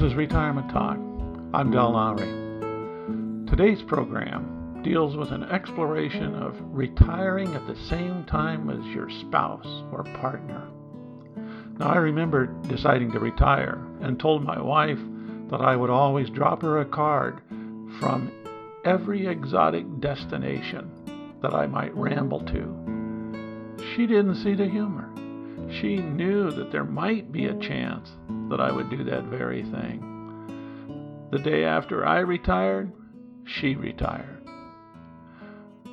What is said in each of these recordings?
This is Retirement Talk. I'm Del Lowry. Today's program deals with an exploration of retiring at the same time as your spouse or partner. Now, I remember deciding to retire and told my wife that I would always drop her a card from every exotic destination that I might ramble to. She didn't see the humor. She knew that there might be a chance that I would do that very thing. The day after I retired, she retired.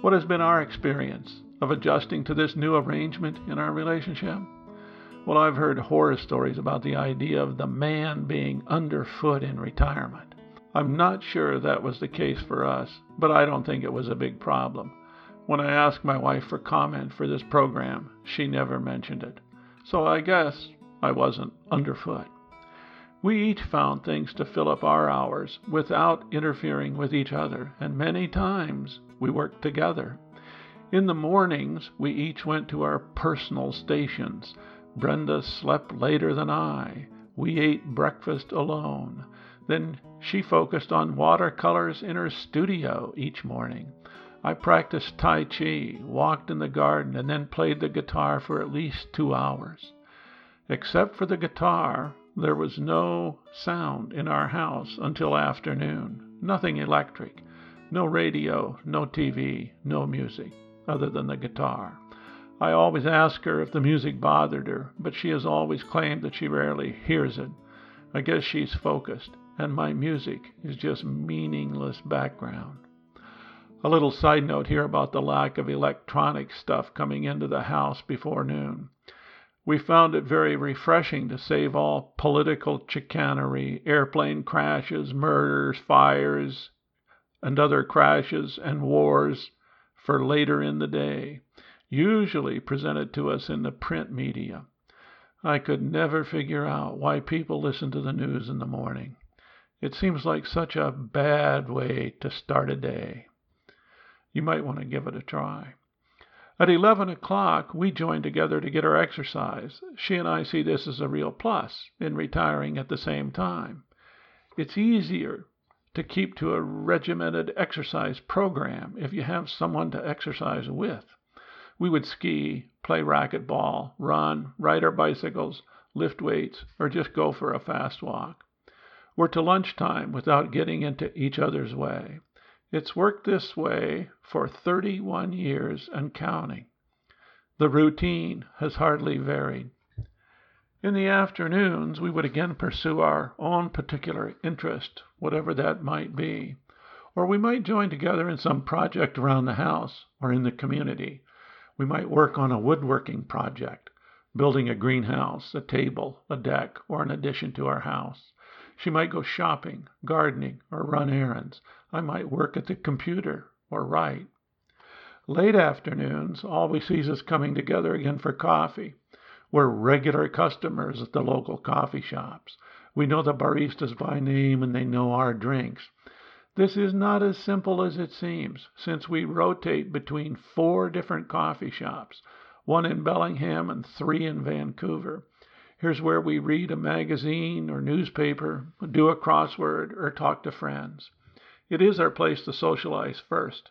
What has been our experience of adjusting to this new arrangement in our relationship? Well, I've heard horror stories about the idea of the man being underfoot in retirement. I'm not sure that was the case for us, but I don't think it was a big problem. When I asked my wife for comment for this program, she never mentioned it. So I guess I wasn't underfoot. We each found things to fill up our hours without interfering with each other, and many times we worked together. In the mornings, we each went to our personal stations. Brenda slept later than I. We ate breakfast alone. Then she focused on watercolors in her studio each morning. I practiced Tai Chi, walked in the garden, and then played the guitar for at least two hours. Except for the guitar, there was no sound in our house until afternoon. Nothing electric. No radio, no TV, no music, other than the guitar. I always ask her if the music bothered her, but she has always claimed that she rarely hears it. I guess she's focused, and my music is just meaningless background. A little side note here about the lack of electronic stuff coming into the house before noon. We found it very refreshing to save all political chicanery, airplane crashes, murders, fires, and other crashes and wars for later in the day, usually presented to us in the print media. I could never figure out why people listen to the news in the morning. It seems like such a bad way to start a day. You might want to give it a try. At eleven o'clock we join together to get our exercise. She and I see this as a real plus in retiring at the same time. It's easier to keep to a regimented exercise program if you have someone to exercise with. We would ski, play racquetball, run, ride our bicycles, lift weights, or just go for a fast walk. We're to lunchtime without getting into each other's way. It's worked this way for 31 years and counting. The routine has hardly varied. In the afternoons we would again pursue our own particular interest, whatever that might be, or we might join together in some project around the house or in the community. We might work on a woodworking project, building a greenhouse, a table, a deck, or an addition to our house. She might go shopping, gardening, or run errands. I might work at the computer or write. Late afternoons always sees us coming together again for coffee. We're regular customers at the local coffee shops. We know the baristas by name and they know our drinks. This is not as simple as it seems, since we rotate between four different coffee shops, one in Bellingham and three in Vancouver. Here's where we read a magazine or newspaper, do a crossword, or talk to friends. It is our place to socialize first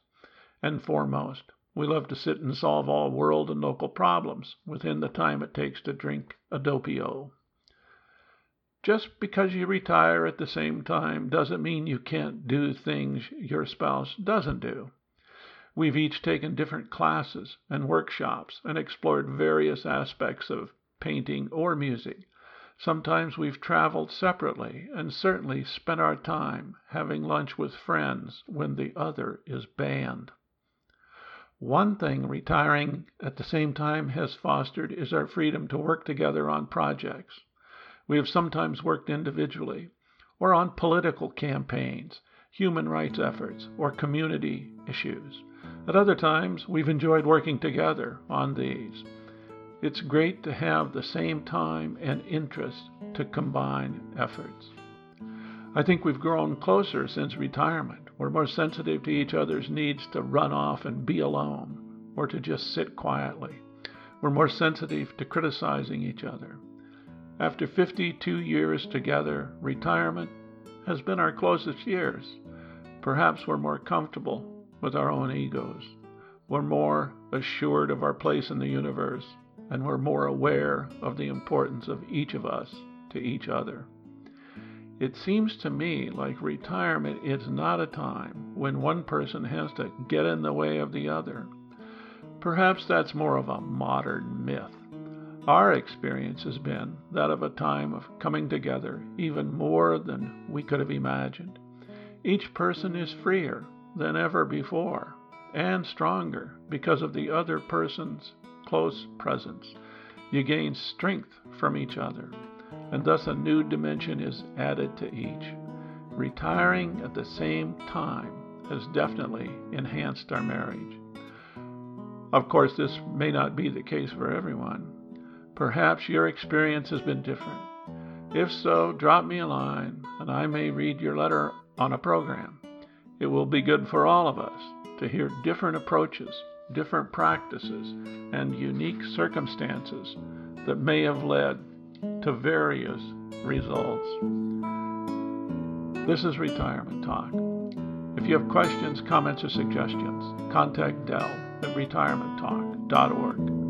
and foremost. We love to sit and solve all world and local problems within the time it takes to drink a doppio. Just because you retire at the same time doesn't mean you can't do things your spouse doesn't do. We've each taken different classes and workshops and explored various aspects of painting, or music. Sometimes we've traveled separately, and certainly spent our time having lunch with friends when the other is banned. One thing retiring at the same time has fostered is our freedom to work together on projects. We have sometimes worked individually, or on political campaigns, human rights efforts, or community issues. At other times, we've enjoyed working together on these. It's great to have the same time and interest to combine efforts. I think we've grown closer since retirement. We're more sensitive to each other's needs to run off and be alone or to just sit quietly. We're more sensitive to criticizing each other. After 52 years together, retirement has been our closest years. Perhaps we're more comfortable with our own egos. We're more assured of our place in the universe, and we're more aware of the importance of each of us to each other. It seems to me like retirement is not a time when one person has to get in the way of the other. Perhaps that's more of a modern myth. Our experience has been that of a time of coming together even more than we could have imagined. Each person is freer than ever before and stronger because of the other person's close presence. You gain strength from each other, and thus a new dimension is added to each. Retiring at the same time has definitely enhanced our marriage. Of course, this may not be the case for everyone. Perhaps your experience has been different. If so, drop me a line and I may read your letter on a program. It will be good for all of us to hear different approaches, different practices, and unique circumstances that may have led to various results. This is Retirement Talk. If you have questions, comments, or suggestions, contact Dell at retirementtalk.org.